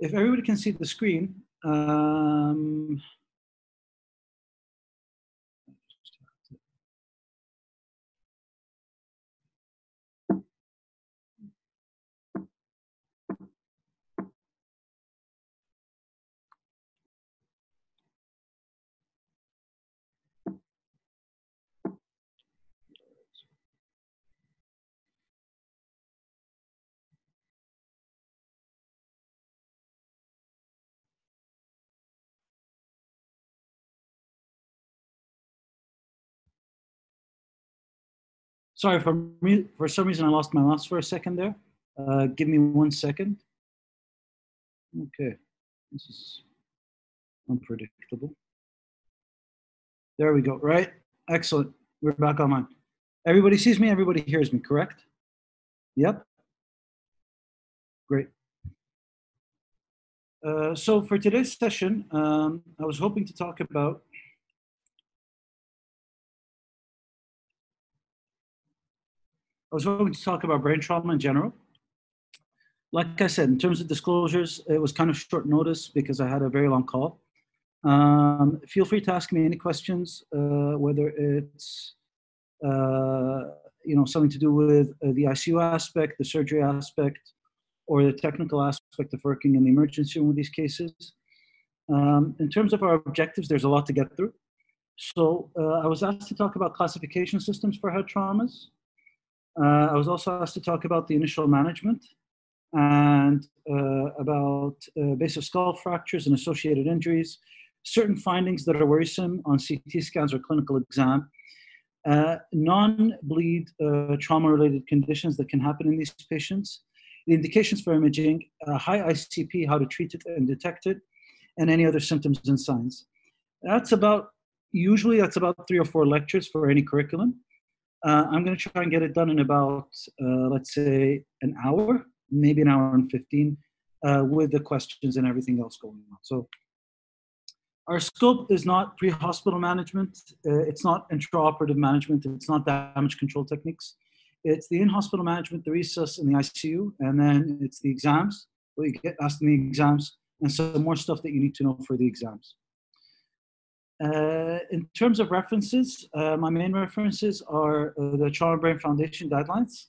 if everybody can see the screen, um, Sorry, for me, for some reason I lost my mouse for a second there. Uh, give me one second. Okay, this is unpredictable. There we go, right? Excellent, we're back online. Everybody sees me, everybody hears me, correct? Yep. Great. Uh, so for today's session, um, I was hoping to talk about I was hoping to talk about brain trauma in general. Like I said, in terms of disclosures, it was kind of short notice because I had a very long call. Um, feel free to ask me any questions, uh, whether it's uh, you know something to do with uh, the ICU aspect, the surgery aspect, or the technical aspect of working in the emergency room with these cases. Um, in terms of our objectives, there's a lot to get through. So uh, I was asked to talk about classification systems for head traumas. Uh, I was also asked to talk about the initial management and uh, about uh, base of skull fractures and associated injuries, certain findings that are worrisome on CT scans or clinical exam, uh, non-bleed uh, trauma-related conditions that can happen in these patients, the indications for imaging, high ICP, how to treat it and detect it, and any other symptoms and signs. That's about, usually that's about three or four lectures for any curriculum. Uh, I'm going to try and get it done in about, uh, let's say, an hour, maybe an hour and 15, uh, with the questions and everything else going on. So our scope is not pre-hospital management. Uh, it's not intraoperative management. It's not damage control techniques. It's the in-hospital management, the resus and the ICU, and then it's the exams, what you get asked in the exams, and some more stuff that you need to know for the exams. Uh, in terms of references, uh, my main references are uh, the Trauma Brain Foundation guidelines.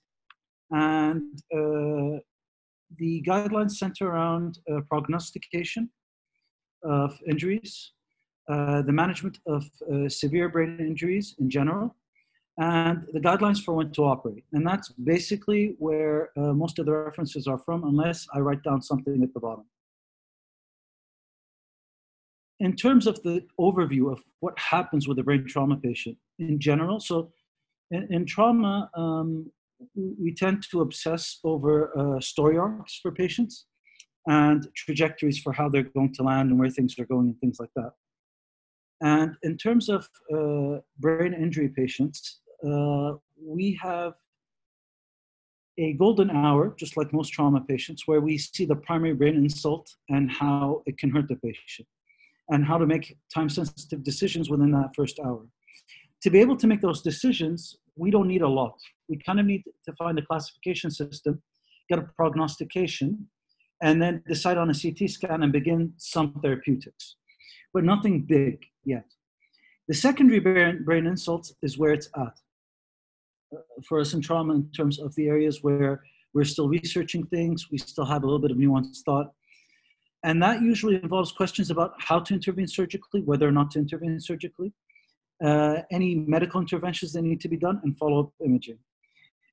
And uh, the guidelines center around uh, prognostication of injuries, uh, the management of severe brain injuries in general, and the guidelines for when to operate. And that's basically where most of the references are from, unless I write down something at the bottom in terms of the overview of what happens with a brain trauma patient in general, so in, in trauma, um, we tend to obsess over uh, story arcs for patients and trajectories for how they're going to land and where things are going and things like that. And in terms of uh, brain injury patients, uh, we have a golden hour, just like most trauma patients, where we see the primary brain insult and how it can hurt the patient and how to make time sensitive decisions within that first hour. To be able to make those decisions, we don't need a lot. We kind of need to find a classification system, get a prognostication, and then decide on a CT scan and begin some therapeutics, but nothing big yet. The secondary brain, brain insults is where it's at uh, for us in trauma in terms of the areas where we're still researching things, we still have a little bit of nuanced thought, and that usually involves questions about how to intervene surgically, whether or not to intervene surgically, uh, any medical interventions that need to be done, and follow up imaging.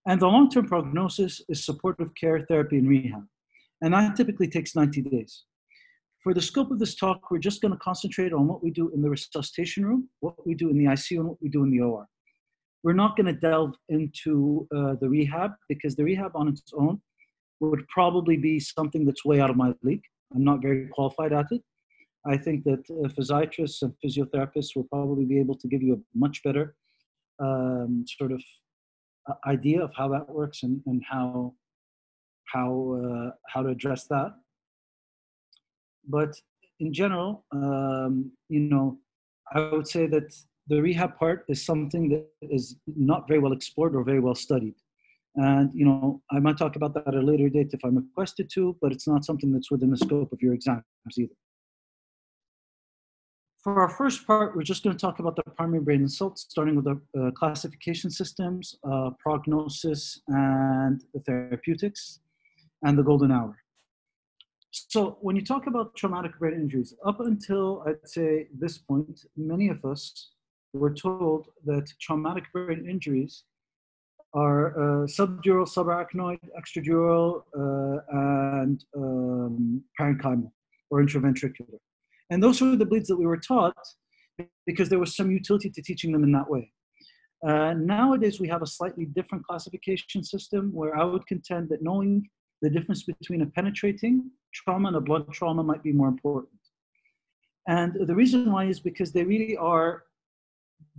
And the long term prognosis is supportive care, therapy, and rehab. And that typically takes 90 days. For the scope of this talk, we're just going to concentrate on what we do in the resuscitation room, what we do in the ICU, and what we do in the OR. We're not going to delve into uh, the rehab because the rehab on its own would probably be something that's way out of my league. I'm not very qualified at it. I think that uh, physiatrists and physiotherapists will probably be able to give you a much better um, sort of uh, idea of how that works and, and how how uh, how to address that. But in general, um, you know, I would say that the rehab part is something that is not very well explored or very well studied. And you know, I might talk about that at a later date if I'm requested to, but it's not something that's within the scope of your exams either. For our first part, we're just going to talk about the primary brain insults, starting with the uh, classification systems, uh, prognosis, and the therapeutics, and the golden hour. So when you talk about traumatic brain injuries, up until I'd say this point, many of us were told that traumatic brain injuries are uh, subdural, subarachnoid, extradural, uh, and um, parenchymal or intraventricular. And those were the bleeds that we were taught because there was some utility to teaching them in that way. Uh, nowadays, we have a slightly different classification system where I would contend that knowing the difference between a penetrating trauma and a blunt trauma might be more important. And the reason why is because they really are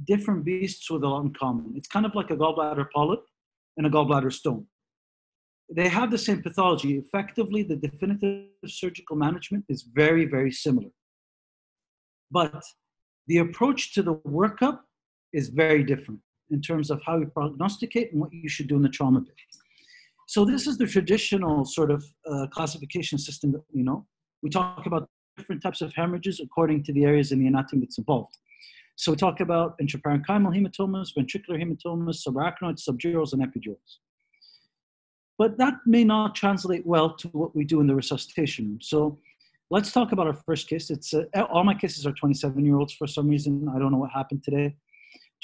different beasts with a lot in common. It's kind of like a gallbladder polyp and a gallbladder stone. They have the same pathology. Effectively, the definitive surgical management is very, very similar. But the approach to the workup is very different in terms of how you prognosticate and what you should do in the trauma bit. So this is the traditional sort of uh, classification system that you know. We talk about different types of hemorrhages according to the areas in the anatomy that's involved. So we talk about intraparenchymal hematomas, ventricular hematomas, subarachnoid, subdurals, and epidurals. But that may not translate well to what we do in the resuscitation room. So let's talk about our first case. It's uh, all my cases are 27 year olds for some reason. I don't know what happened today.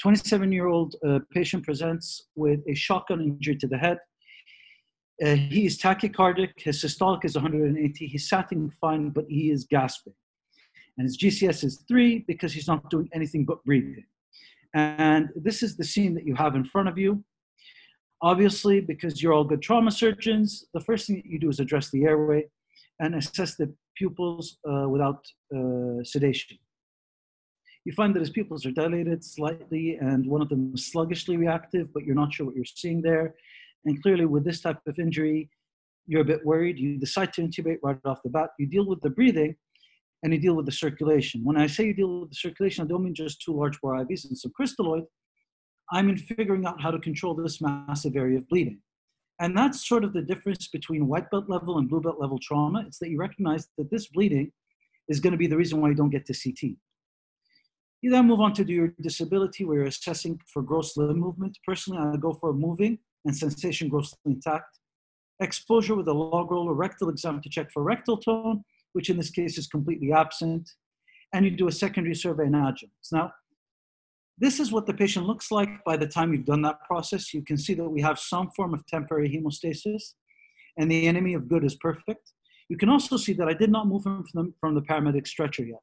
27 year old uh, patient presents with a shotgun injury to the head. Uh, he is tachycardic. His systolic is 180. He's satting fine, but he is gasping. And his GCS is three because he's not doing anything but breathing. And this is the scene that you have in front of you. Obviously, because you're all good trauma surgeons, the first thing that you do is address the airway and assess the pupils uh, without uh, sedation. You find that his pupils are dilated slightly and one of them is sluggishly reactive, but you're not sure what you're seeing there. And clearly, with this type of injury, you're a bit worried. You decide to intubate right off the bat. You deal with the breathing and you deal with the circulation. When I say you deal with the circulation, I don't mean just two large bore IVs and some crystalloid. I mean figuring out how to control this massive area of bleeding. And that's sort of the difference between white belt level and blue belt level trauma. It's that you recognize that this bleeding is going to be the reason why you don't get to CT. You then move on to do your disability where you're assessing for gross limb movement. Personally, I go for moving and sensation grossly intact. Exposure with a log roll or rectal exam to check for rectal tone, which in this case is completely absent. And you do a secondary survey in adjuncts. Now, this is what the patient looks like by the time you've done that process. You can see that we have some form of temporary hemostasis, and the enemy of good is perfect. You can also see that I did not move him from the, from the paramedic stretcher yet.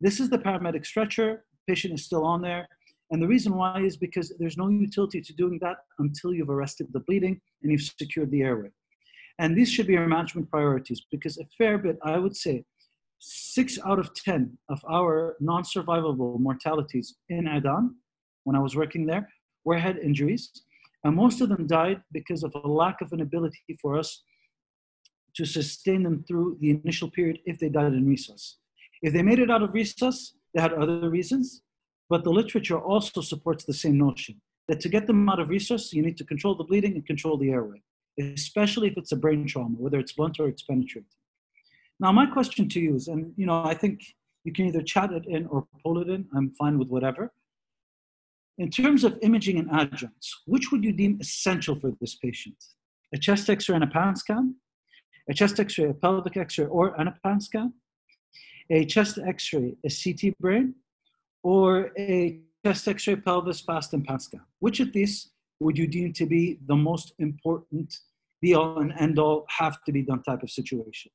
This is the paramedic stretcher. Patient is still on there. And the reason why is because there's no utility to doing that until you've arrested the bleeding and you've secured the airway. And these should be our management priorities because a fair bit, I would say, six out of 10 of our non survivable mortalities in Adan, when I was working there, were head injuries. And most of them died because of a lack of an ability for us to sustain them through the initial period if they died in resus. If they made it out of resus, they had other reasons, but the literature also supports the same notion that to get them out of resus, you need to control the bleeding and control the airway, especially if it's a brain trauma, whether it's blunt or it's penetrating. Now, my question to you is, and you know, I think you can either chat it in or pull it in. I'm fine with whatever. In terms of imaging and adjuncts, which would you deem essential for this patient? A chest X-ray and a pan scan, a chest X-ray, a pelvic X-ray, or an pan scan, a chest X-ray, a CT brain, or a chest X-ray, pelvis, fast, and pan scan. Which of these would you deem to be the most important, be all and end all, have to be done type of situation?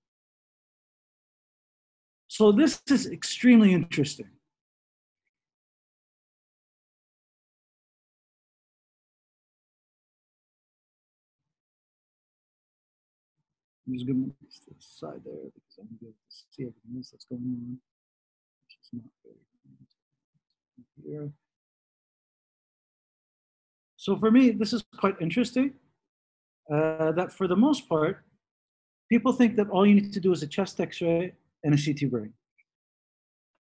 So this is extremely interesting. I'm just to this to the side there because I'm to be able to see everything else that's going on, which is not very here. So for me, this is quite interesting. Uh, that for the most part, people think that all you need to do is a chest X-ray and a CT brain.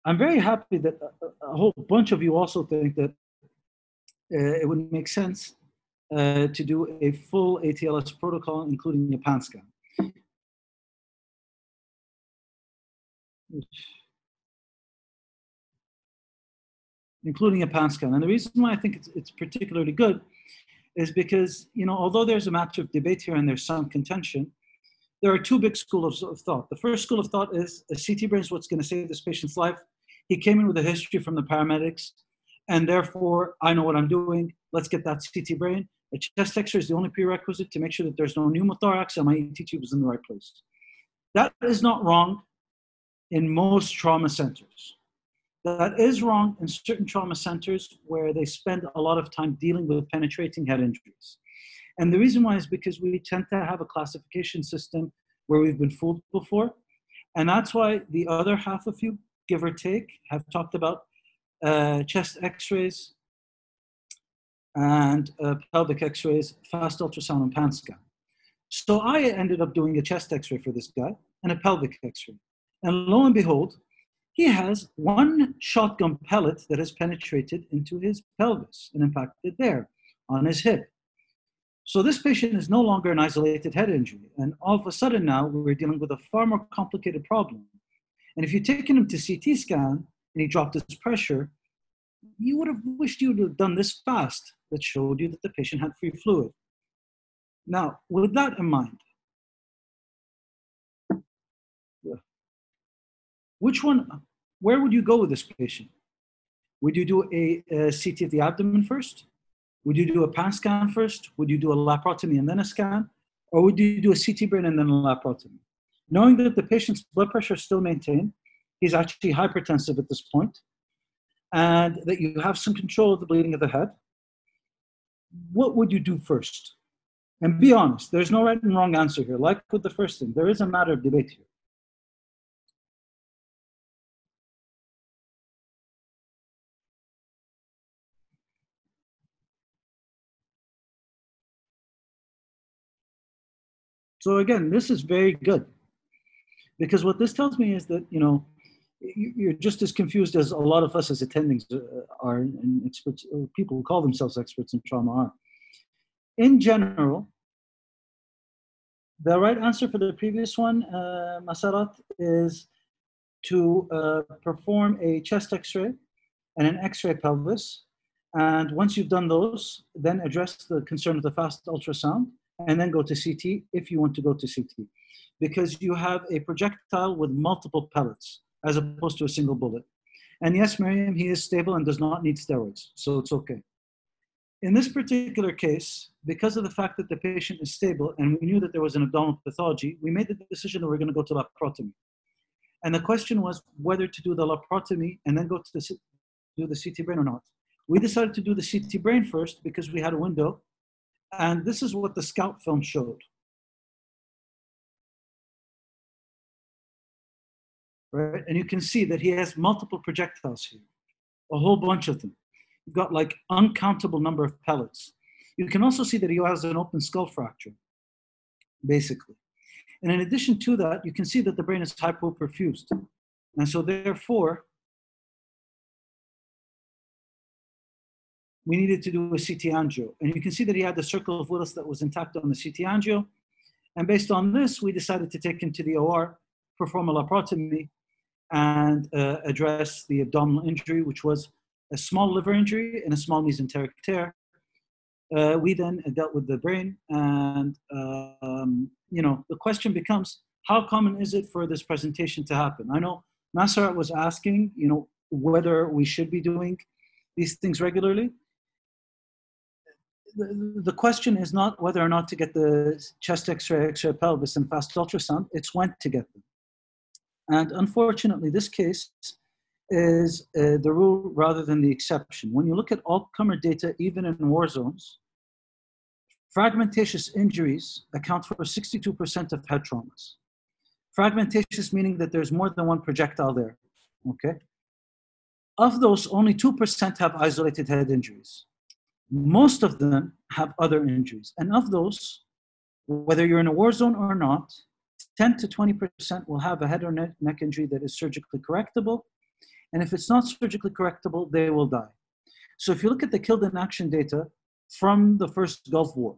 I'm very happy that a, a whole bunch of you also think that uh, it would make sense uh, to do a full ATLS protocol, including a pan scan. Including a pan scan. And the reason why I think it's, it's particularly good is because, you know, although there's a match of debate here and there's some contention, there are two big schools of thought. The first school of thought is a CT brain is what's going to save this patient's life. He came in with a history from the paramedics, and therefore I know what I'm doing. Let's get that CT brain. A chest X-ray is the only prerequisite to make sure that there's no pneumothorax and my ET tube is in the right place. That is not wrong in most trauma centers. That is wrong in certain trauma centers where they spend a lot of time dealing with penetrating head injuries. And the reason why is because we tend to have a classification system where we've been fooled before. And that's why the other half of you, give or take, have talked about uh, chest x rays and uh, pelvic x rays, fast ultrasound, and pan scan. So I ended up doing a chest x ray for this guy and a pelvic x ray. And lo and behold, he has one shotgun pellet that has penetrated into his pelvis and impacted there on his hip. So this patient is no longer an isolated head injury. And all of a sudden now we're dealing with a far more complicated problem. And if you'd taken him to CT scan and he dropped his pressure, you would have wished you would have done this fast that showed you that the patient had free fluid. Now, with that in mind, which one, where would you go with this patient? Would you do a, a CT of the abdomen first? Would you do a pan scan first? Would you do a laparotomy and then a scan? Or would you do a CT brain and then a laparotomy? Knowing that the patient's blood pressure is still maintained, he's actually hypertensive at this point, and that you have some control of the bleeding of the head, what would you do first? And be honest, there's no right and wrong answer here. Like with the first thing, there is a matter of debate here. So again, this is very good because what this tells me is that you know you're just as confused as a lot of us as attendings uh, are and experts people who call themselves experts in trauma are. In general, the right answer for the previous one, uh, Masarat, is to uh, perform a chest x-ray and an x-ray pelvis. And once you've done those, then address the concern of the fast ultrasound and then go to CT if you want to go to CT. Because you have a projectile with multiple pellets as opposed to a single bullet. And yes, Miriam, he is stable and does not need steroids, so it's okay. In this particular case, because of the fact that the patient is stable and we knew that there was an abdominal pathology, we made the decision that we're going to go to laparotomy. And the question was whether to do the laparotomy and then go to the, do the CT brain or not. We decided to do the CT brain first because we had a window and this is what the scout film showed. Right? And you can see that he has multiple projectiles here, a whole bunch of them. You've got like uncountable number of pellets. You can also see that he has an open skull fracture, basically. And in addition to that, you can see that the brain is hypoperfused. And so therefore, we needed to do a CT angio. And you can see that he had a circle of Willis that was intact on the CT angio. And based on this, we decided to take him to the OR, perform a laparotomy, and uh, address the abdominal injury, which was a small liver injury and a small mesenteric tear. Uh, we then dealt with the brain, and um, you know the question becomes: How common is it for this presentation to happen? I know Nasser was asking, you know, whether we should be doing these things regularly the, question is not whether or not to get the chest x-ray, x-ray pelvis and fast ultrasound, it's when to get them. And unfortunately, this case is uh, the rule rather than the exception. When you look at all-comer data, even in war zones, fragmentatious injuries account for 62% of head traumas. Fragmentatious meaning that there's more than one projectile there, okay? Of those, only 2% have isolated head injuries most of them have other injuries. And of those, whether you're in a war zone or not, 10 to 20% will have a head or neck injury that is surgically correctable. And if it's not surgically correctable, they will die. So if you look at the killed in action data from the first Gulf War.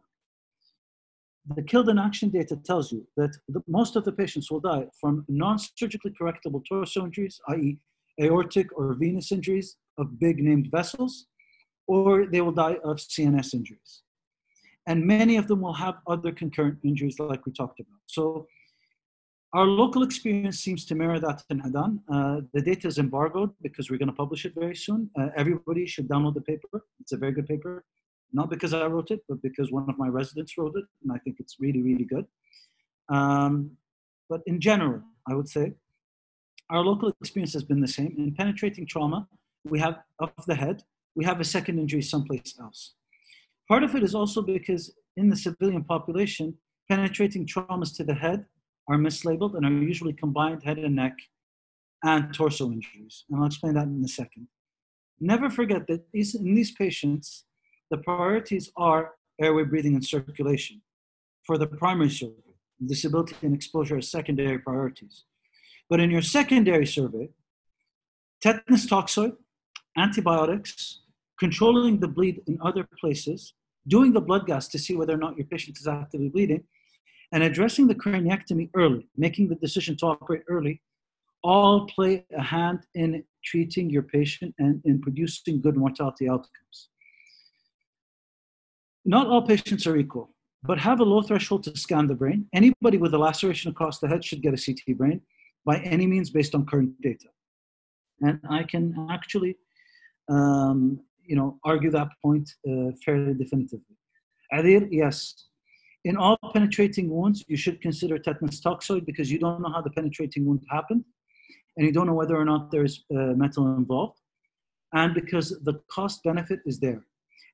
The killed in action data tells you that the, most of the patients will die from non surgically correctable torso injuries, i.e., aortic or venous injuries of big named vessels, or they will die of CNS injuries. And many of them will have other concurrent injuries, like we talked about. So, our local experience seems to mirror that in Adan. Uh, the data is embargoed because we're going to publish it very soon. Uh, everybody should download the paper. It's a very good paper, not because I wrote it, but because one of my residents wrote it, and I think it's really, really good. Um, but in general, I would say our local experience has been the same. In penetrating trauma, we have of the head, we have a second injury someplace else. Part of it is also because in the civilian population, penetrating traumas to the head are mislabeled and are usually combined head and neck and torso injuries. And I'll explain that in a second. Never forget that in these patients, the priorities are airway breathing and circulation for the primary survey. Disability and exposure are secondary priorities. But in your secondary survey, tetanus toxoid, antibiotics, controlling the bleed in other places, doing the blood gas to see whether or not your patient is actively bleeding, and addressing the craniectomy early, making the decision to operate early, all play a hand in treating your patient and in producing good mortality outcomes. Not all patients are equal, but have a low threshold to scan the brain. Anybody with a laceration across the head should get a CT brain by any means based on current data. And I can actually, um, you know, argue that point uh, fairly definitively. Adil, yes, in all penetrating wounds, you should consider tetanus toxoid because you don't know how the penetrating wound happened, and you don't know whether or not there's uh, metal involved, and because the cost benefit is there,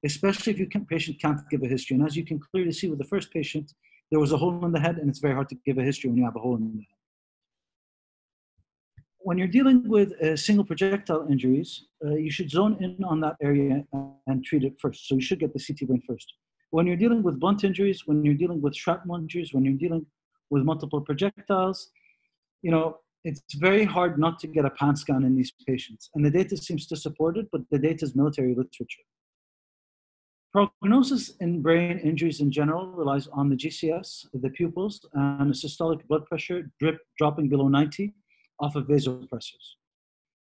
especially if your patient can't give a history. And as you can clearly see with the first patient, there was a hole in the head, and it's very hard to give a history when you have a hole in the head. When you're dealing with uh, single projectile injuries, uh, you should zone in on that area and treat it first. So you should get the CT brain first when you're dealing with blunt injuries, when you're dealing with shrapnel injuries, when you're dealing with multiple projectiles, you know, it's very hard not to get a pan scan in these patients. And the data seems to support it, but the data is military literature. Prognosis in brain injuries in general relies on the GCS, the pupils, and the systolic blood pressure drip, dropping below 90 off of vasopressors.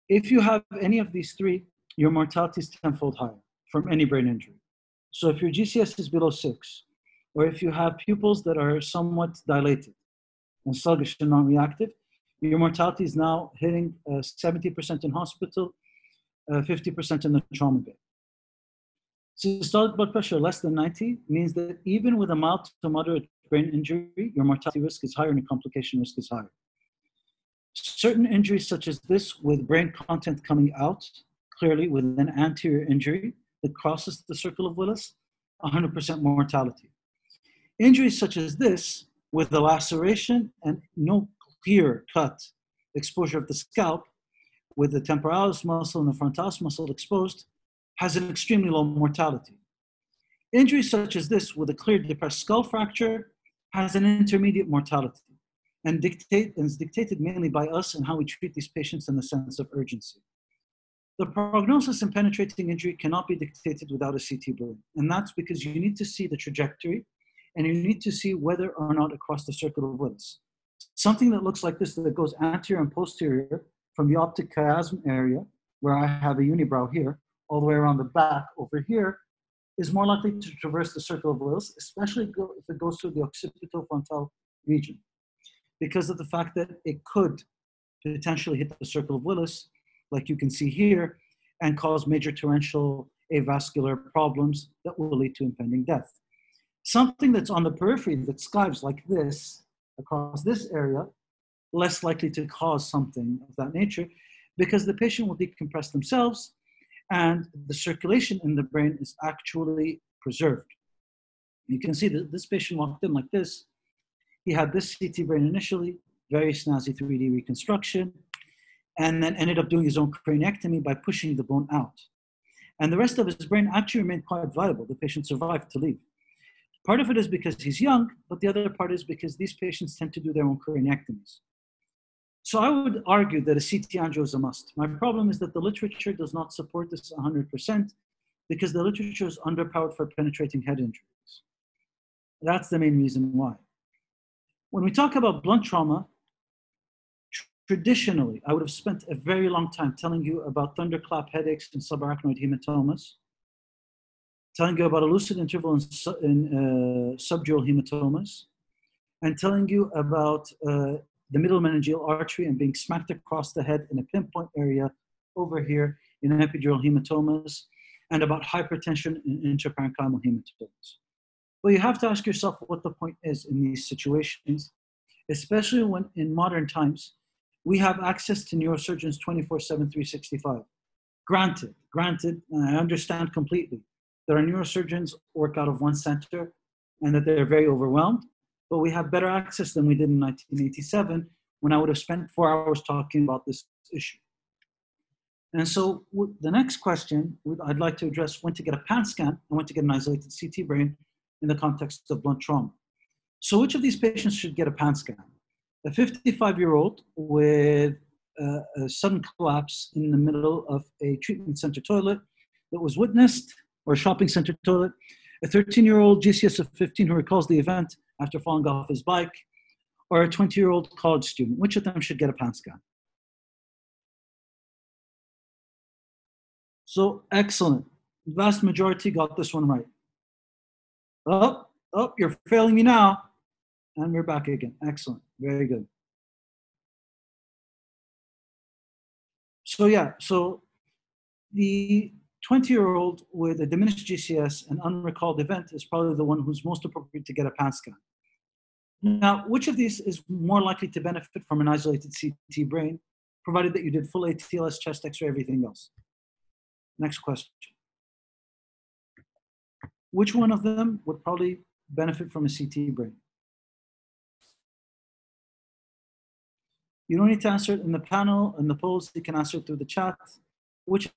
If you have any of these three, your mortality is tenfold higher from any brain injury. So if your GCS is below six, or if you have pupils that are somewhat dilated and sluggish and non-reactive, your mortality is now hitting uh, 70% in hospital, uh, 50% in the trauma bay. Systolic blood pressure less than 90 means that even with a mild to moderate brain injury, your mortality risk is higher and your complication risk is higher. Certain injuries such as this with brain content coming out clearly with an anterior injury that crosses the circle of Willis, 100% mortality. Injuries such as this, with the laceration and no clear cut exposure of the scalp, with the temporalis muscle and the frontalis muscle exposed, has an extremely low mortality. Injuries such as this, with a clear depressed skull fracture, has an intermediate mortality and, dictate, and is dictated mainly by us and how we treat these patients in the sense of urgency. The prognosis in penetrating injury cannot be dictated without a CT brain. And that's because you need to see the trajectory and you need to see whether or not across the circle of Willis. Something that looks like this that goes anterior and posterior from the optic chiasm area, where I have a unibrow here, all the way around the back over here, is more likely to traverse the circle of Willis, especially if it goes through the occipitofrontal region, because of the fact that it could potentially hit the circle of Willis like you can see here, and cause major torrential avascular problems that will lead to impending death. Something that's on the periphery that skives like this across this area, less likely to cause something of that nature because the patient will decompress themselves and the circulation in the brain is actually preserved. You can see that this patient walked in like this. He had this CT brain initially, very snazzy 3D reconstruction and then ended up doing his own craniectomy by pushing the bone out. And the rest of his brain actually remained quite viable. The patient survived to leave. Part of it is because he's young, but the other part is because these patients tend to do their own craniectomies. So I would argue that a CT angio is a must. My problem is that the literature does not support this 100% because the literature is underpowered for penetrating head injuries. That's the main reason why. When we talk about blunt trauma, traditionally, I would have spent a very long time telling you about thunderclap headaches and subarachnoid hematomas, telling you about a lucid interval in, uh, subdural hematomas, and telling you about uh, the middle meningeal artery and being smacked across the head in a pinpoint area over here in epidural hematomas, and about hypertension in intraparenchymal hematomas. Well, you have to ask yourself what the point is in these situations, especially when in modern times we have access to neurosurgeons 24 7, 365. Granted, granted, I understand completely. that our neurosurgeons work out of one center and that they're very overwhelmed, but we have better access than we did in 1987 when I would have spent four hours talking about this issue. And so the next question I'd like to address when to get a PAN scan and when to get an isolated CT brain in the context of blunt trauma. So which of these patients should get a PAN scan? A 55 year old with a, a sudden collapse in the middle of a treatment center toilet that was witnessed, or a shopping center toilet, a 13 year old GCS of 15 who recalls the event after falling off his bike, or a 20 year old college student. Which of them should get a PAN scan? So excellent. The vast majority got this one right. Oh, oh, you're failing me now. And we're back again. Excellent. Very good. So yeah, so the 20 year old with a diminished GCS and unrecalled event is probably the one who's most appropriate to get a PAN scan. Now, which of these is more likely to benefit from an isolated CT brain, provided that you did full ATLS, chest x-ray, everything else? Next question. Which one of them would probably benefit from a CT brain? You don't need to answer it in the panel, in the polls, you can answer it through the chat. Which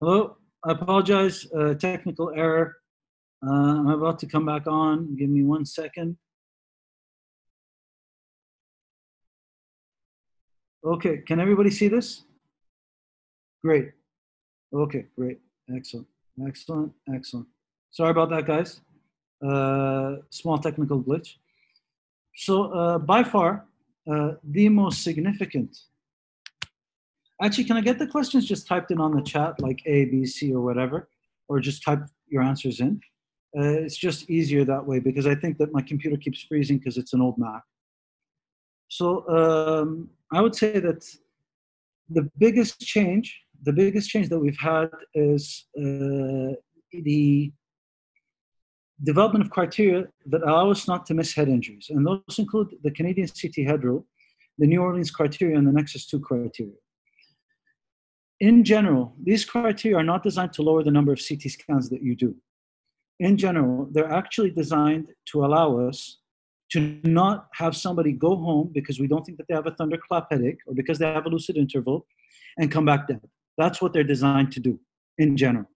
Hello, I apologize, uh, technical error. Uh, I'm about to come back on. Give me one second. Okay, can everybody see this? Great. Okay, great. Excellent. Excellent. Excellent. Sorry about that, guys. Uh, small technical glitch. So, uh, by far, uh, the most significant. Actually, can I get the questions just typed in on the chat, like A, B, C, or whatever, or just type your answers in? Uh, it's just easier that way because I think that my computer keeps freezing because it's an old Mac. So um, I would say that the biggest change, the biggest change that we've had is uh, the development of criteria that allow us not to miss head injuries. And those include the Canadian CT head rule, the New Orleans criteria, and the Nexus 2 criteria. In general, these criteria are not designed to lower the number of CT scans that you do. In general, they're actually designed to allow us to not have somebody go home because we don't think that they have a thunderclap headache or because they have a lucid interval and come back dead. That's what they're designed to do in general.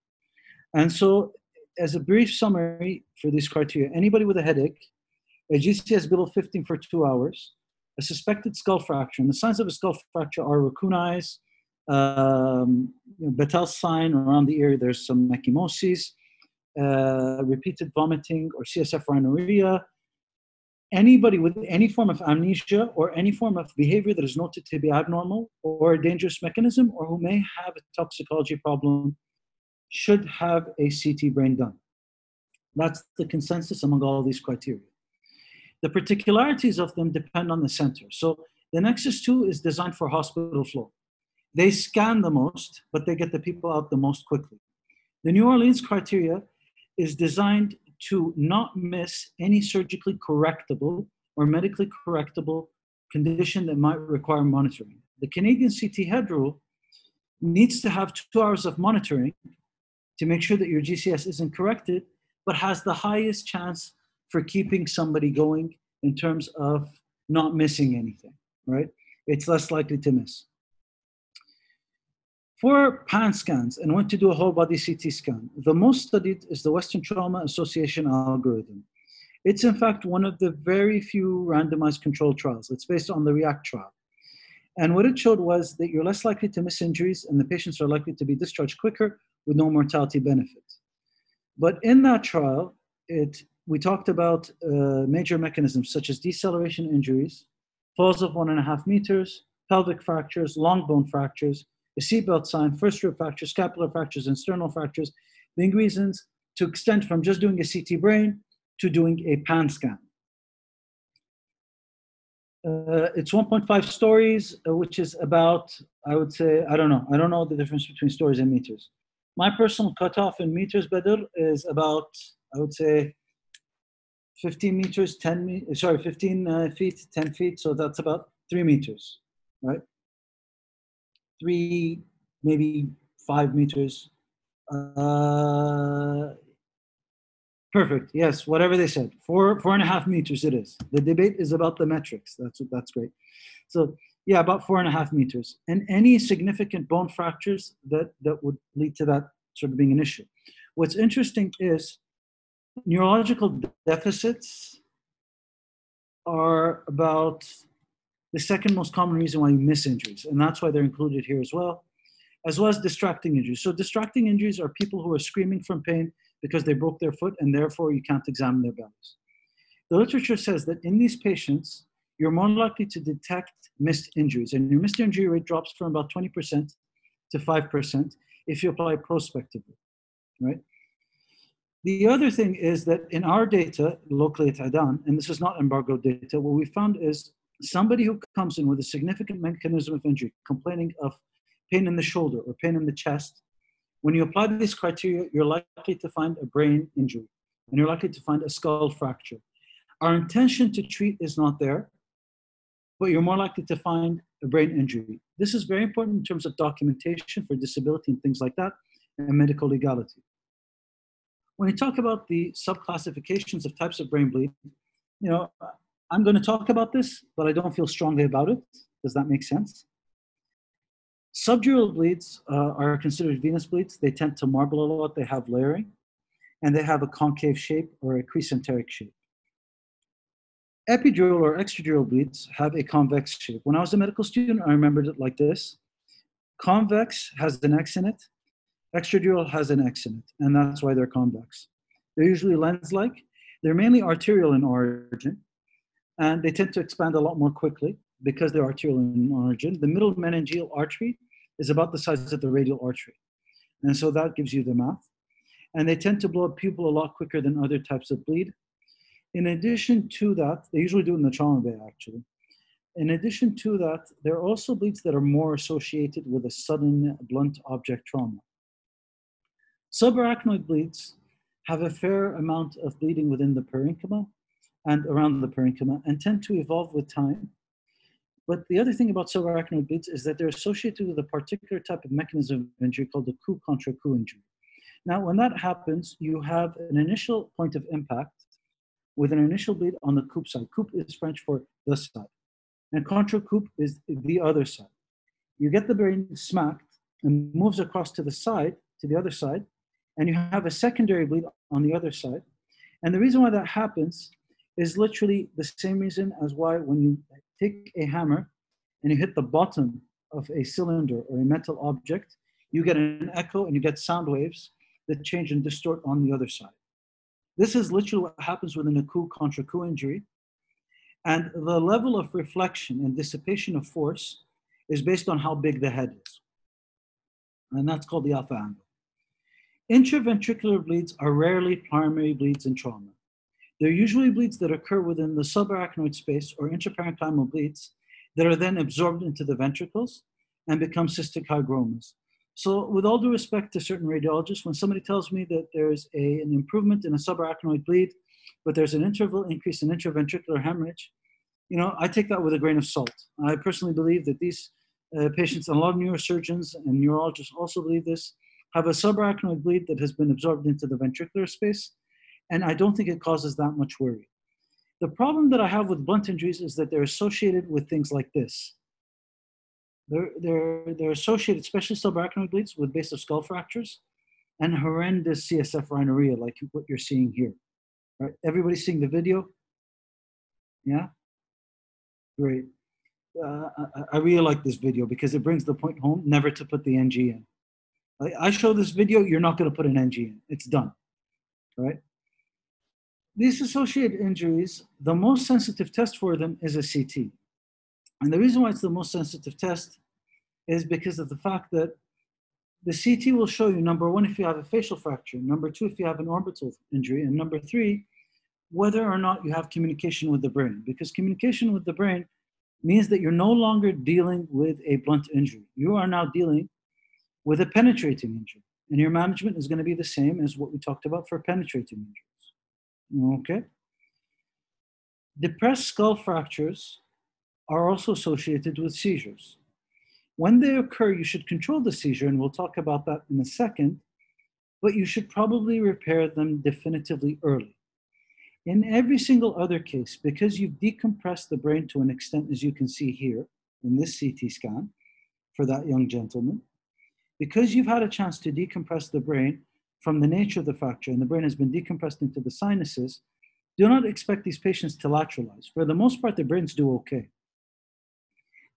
And so, as a brief summary for these criteria, anybody with a headache, a GCS below 15 for two hours, a suspected skull fracture, and the signs of a skull fracture are raccoon eyes, um, know, sign around the area, there's some ecchymosis, uh, repeated vomiting or CSF rhinorrhea, anybody with any form of amnesia or any form of behavior that is noted to be abnormal or a dangerous mechanism or who may have a toxicology problem should have a CT brain done. That's the consensus among all these criteria. The particularities of them depend on the center. So the Nexus 2 is designed for hospital flow. They scan the most, but they get the people out the most quickly. The New Orleans criteria is designed to not miss any surgically correctable or medically correctable condition that might require monitoring. The Canadian CT head rule needs to have two hours of monitoring to make sure that your GCS isn't corrected, but has the highest chance for keeping somebody going in terms of not missing anything, right? It's less likely to miss. For PAN scans and when to do a whole body CT scan, the most studied is the Western Trauma Association algorithm. It's in fact one of the very few randomized controlled trials. It's based on the REACT trial. And what it showed was that you're less likely to miss injuries and the patients are likely to be discharged quicker with no mortality benefit. But in that trial, it, we talked about uh, major mechanisms such as deceleration injuries, falls of one and a half meters, pelvic fractures, long bone fractures, the seatbelt sign, first rib fractures, scapular fractures, and sternal fractures being reasons to extend from just doing a CT brain to doing a PAN scan. Uh, it's 1.5 stories, uh, which is about, I would say, I don't know. I don't know the difference between stories and meters. My personal cutoff in meters, Badr, is about, I would say, 15 meters, 10, sorry, 15 uh, feet, 10 feet. So that's about three meters, right? Three, maybe five meters. Uh, perfect. Yes, whatever they said. Four, four and a half meters it is. The debate is about the metrics. That's that's great. So yeah, about four and a half meters. And any significant bone fractures that that would lead to that sort of being an issue. What's interesting is neurological deficits are about the second most common reason why you miss injuries, and that's why they're included here as well, as well as distracting injuries. So distracting injuries are people who are screaming from pain because they broke their foot and therefore you can't examine their bellies. The literature says that in these patients, you're more likely to detect missed injuries, and your missed injury rate drops from about 20% to 5% if you apply prospectively, right? The other thing is that in our data locally at Adan, and this is not embargo data, what we found is somebody who comes in with a significant mechanism of injury, complaining of pain in the shoulder or pain in the chest, when you apply these criteria, you're likely to find a brain injury and you're likely to find a skull fracture. Our intention to treat is not there, but you're more likely to find a brain injury. This is very important in terms of documentation for disability and things like that and medical legality. When you talk about the subclassifications of types of brain bleed, you know, I'm going to talk about this, but I don't feel strongly about it. Does that make sense? Subdural bleeds uh, are considered venous bleeds. They tend to marble a lot, they have layering, and they have a concave shape or a crescenteric shape. Epidural or extradural bleeds have a convex shape. When I was a medical student, I remembered it like this. Convex has an X in it, extradural has an X in it, and that's why they're convex. They're usually lens-like. They're mainly arterial in origin, and they tend to expand a lot more quickly because they're arterial in origin. The middle meningeal artery is about the size of the radial artery. And so that gives you the math. And they tend to blow up pupil a lot quicker than other types of bleed. In addition to that, they usually do it in the trauma bay actually. In addition to that, there are also bleeds that are more associated with a sudden blunt object trauma. Subarachnoid bleeds have a fair amount of bleeding within the parenchyma and around the parenchyma and tend to evolve with time. But the other thing about subarachnoid bleeds is that they're associated with a particular type of mechanism of injury called the coup contra coup injury. Now, when that happens, you have an initial point of impact with an initial bleed on the coup side. Coup is French for the side, and contra coup is the other side. You get the brain smacked and moves across to the side, to the other side, and you have a secondary bleed on the other side. And the reason why that happens is literally the same reason as why when you take a hammer and you hit the bottom of a cylinder or a metal object, you get an echo and you get sound waves that change and distort on the other side. This is literally what happens within a coup contra coup injury. And the level of reflection and dissipation of force is based on how big the head is. And that's called the alpha angle. Intraventricular bleeds are rarely primary bleeds in trauma. They're usually bleeds that occur within the subarachnoid space or intraparenchymal bleeds that are then absorbed into the ventricles and become cystic hygromas. So with all due respect to certain radiologists, when somebody tells me that there's a, an improvement in a subarachnoid bleed, but there's an interval increase in intraventricular hemorrhage, you know, I take that with a grain of salt. I personally believe that these uh, patients, and a lot of neurosurgeons and neurologists also believe this, have a subarachnoid bleed that has been absorbed into the ventricular space and I don't think it causes that much worry. The problem that I have with blunt injuries is that they're associated with things like this. They're, they're, they're associated, especially subarachnoid bleeds, with base of skull fractures and horrendous CSF rhinorrhea, like what you're seeing here. Right? Everybody seeing the video? Yeah? Great. Uh, I, I really like this video because it brings the point home never to put the NG in. I, I show this video, you're not going to put an NG in. It's done. Right? These associated injuries, the most sensitive test for them is a CT. And the reason why it's the most sensitive test is because of the fact that the CT will show you, number one, if you have a facial fracture, number two, if you have an orbital injury, and number three, whether or not you have communication with the brain. Because communication with the brain means that you're no longer dealing with a blunt injury. You are now dealing with a penetrating injury. And your management is going to be the same as what we talked about for penetrating injury. Okay. Depressed skull fractures are also associated with seizures. When they occur, you should control the seizure, and we'll talk about that in a second, but you should probably repair them definitively early. In every single other case, because you've decompressed the brain to an extent, as you can see here in this CT scan for that young gentleman, because you've had a chance to decompress the brain, from the nature of the fracture and the brain has been decompressed into the sinuses, do not expect these patients to lateralize. For the most part, their brains do okay,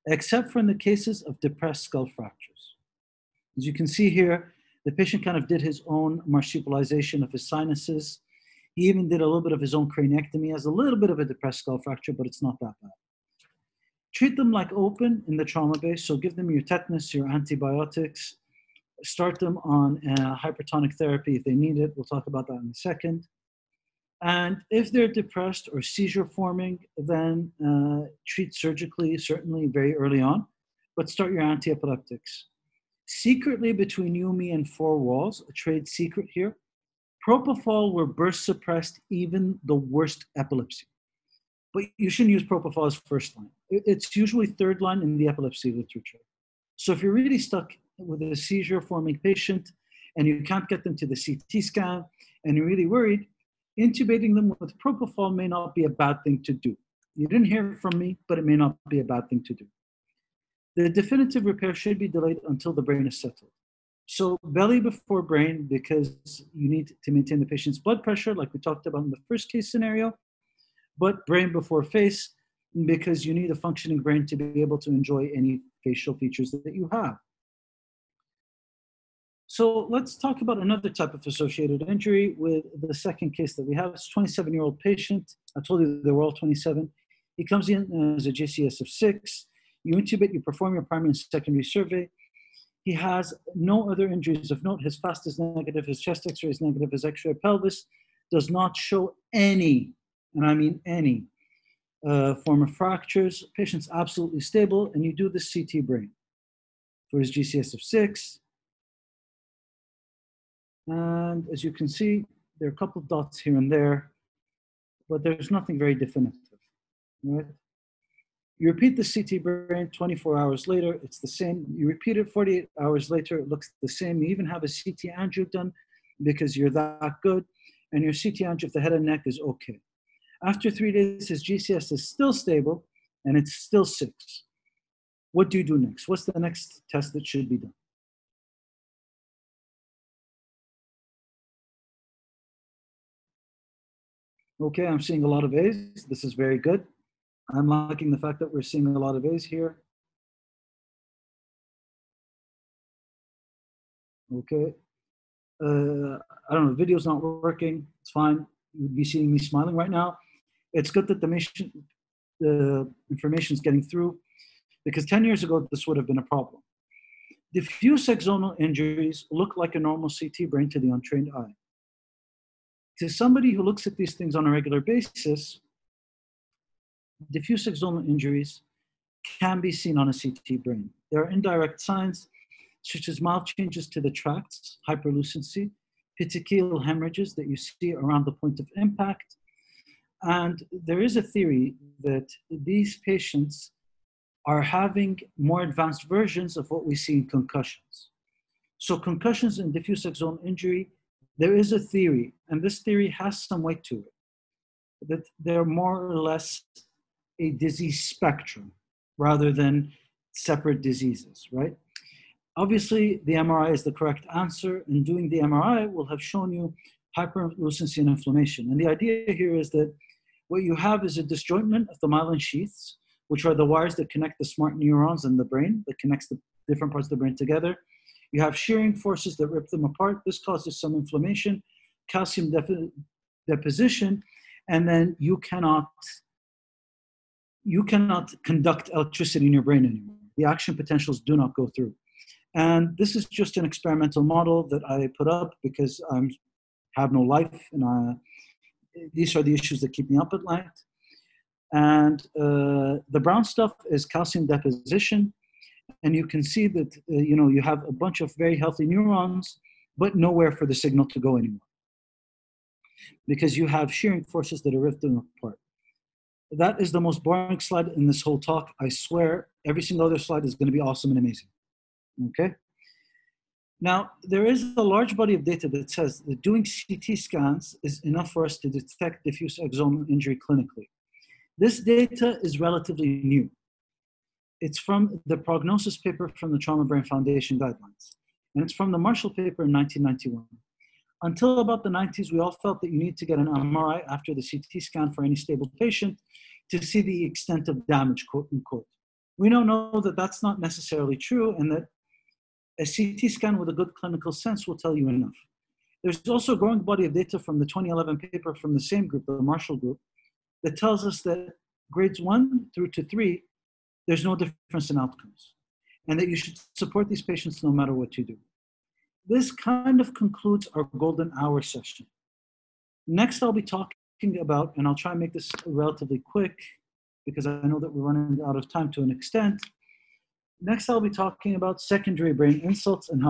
except for in the cases of depressed skull fractures. As you can see here, the patient kind of did his own marsupialization of his sinuses. He even did a little bit of his own craniectomy, has a little bit of a depressed skull fracture, but it's not that bad. Treat them like open in the trauma base, so give them your tetanus, your antibiotics, start them on uh, hypertonic therapy if they need it. We'll talk about that in a second. And if they're depressed or seizure forming, then uh, treat surgically, certainly very early on, but start your antiepileptics. Secretly between you, me, and four walls, a trade secret here, propofol will burst suppressed even the worst epilepsy. But you shouldn't use propofol as first line. It's usually third line in the epilepsy literature. So if you're really stuck with a seizure forming patient and you can't get them to the CT scan and you're really worried, intubating them with propofol may not be a bad thing to do. You didn't hear from me, but it may not be a bad thing to do. The definitive repair should be delayed until the brain is settled. So belly before brain because you need to maintain the patient's blood pressure, like we talked about in the first case scenario, but brain before face because you need a functioning brain to be able to enjoy any facial features that you have. So let's talk about another type of associated injury with the second case that we have. It's a 27 year old patient. I told you they were all 27. He comes in as a GCS of six. You intubate, you perform your primary and secondary survey. He has no other injuries of note. His FAST is negative, his chest x ray is negative, his x ray pelvis does not show any, and I mean any, uh, form of fractures. Patient's absolutely stable, and you do the CT brain for his GCS of six. And as you can see, there are a couple of dots here and there, but there's nothing very definitive, right? You repeat the CT brain 24 hours later, it's the same. You repeat it 48 hours later, it looks the same. You even have a CT angio done because you're that good, and your CT angio of the head and neck is okay. After three days, his GCS is still stable and it's still six. What do you do next? What's the next test that should be done? Okay, I'm seeing a lot of A's. This is very good. I'm liking the fact that we're seeing a lot of A's here. Okay. Uh, I don't know, the video's not working. It's fine. You'd be seeing me smiling right now. It's good that the, mission, the information is getting through because 10 years ago, this would have been a problem. Diffuse axonal injuries look like a normal CT brain to the untrained eye to somebody who looks at these things on a regular basis, diffuse axonal injuries can be seen on a CT brain. There are indirect signs such as mild changes to the tracts, hyperlucency, petechial hemorrhages that you see around the point of impact. And there is a theory that these patients are having more advanced versions of what we see in concussions. So concussions and diffuse axonal injury there is a theory, and this theory has some weight to it, that they're more or less a disease spectrum rather than separate diseases, right? Obviously, the MRI is the correct answer, and doing the MRI will have shown you hyperlucency and inflammation. And the idea here is that what you have is a disjointment of the myelin sheaths, which are the wires that connect the smart neurons in the brain, that connects the different parts of the brain together. You have shearing forces that rip them apart. This causes some inflammation, calcium deposition, and then you cannot you cannot conduct electricity in your brain anymore. The action potentials do not go through. And this is just an experimental model that I put up because I have no life and I, these are the issues that keep me up at night. And uh, the brown stuff is calcium deposition and you can see that uh, you know you have a bunch of very healthy neurons but nowhere for the signal to go anymore. Because you have shearing forces that are ripping them apart. That is the most boring slide in this whole talk. I swear every single other slide is going to be awesome and amazing. Okay? Now there is a large body of data that says that doing ct scans is enough for us to detect diffuse axonal injury clinically. This data is relatively new it's from the prognosis paper from the Trauma Brain Foundation guidelines. And it's from the Marshall paper in 1991. Until about the 90s, we all felt that you need to get an MRI after the CT scan for any stable patient to see the extent of damage, quote unquote. We now know that that's not necessarily true and that a CT scan with a good clinical sense will tell you enough. There's also a growing body of data from the 2011 paper from the same group, the Marshall group, that tells us that grades one through to three there's no difference in outcomes, and that you should support these patients no matter what you do. This kind of concludes our golden hour session. Next, I'll be talking about, and I'll try and make this relatively quick because I know that we're running out of time to an extent. Next, I'll be talking about secondary brain insults and how to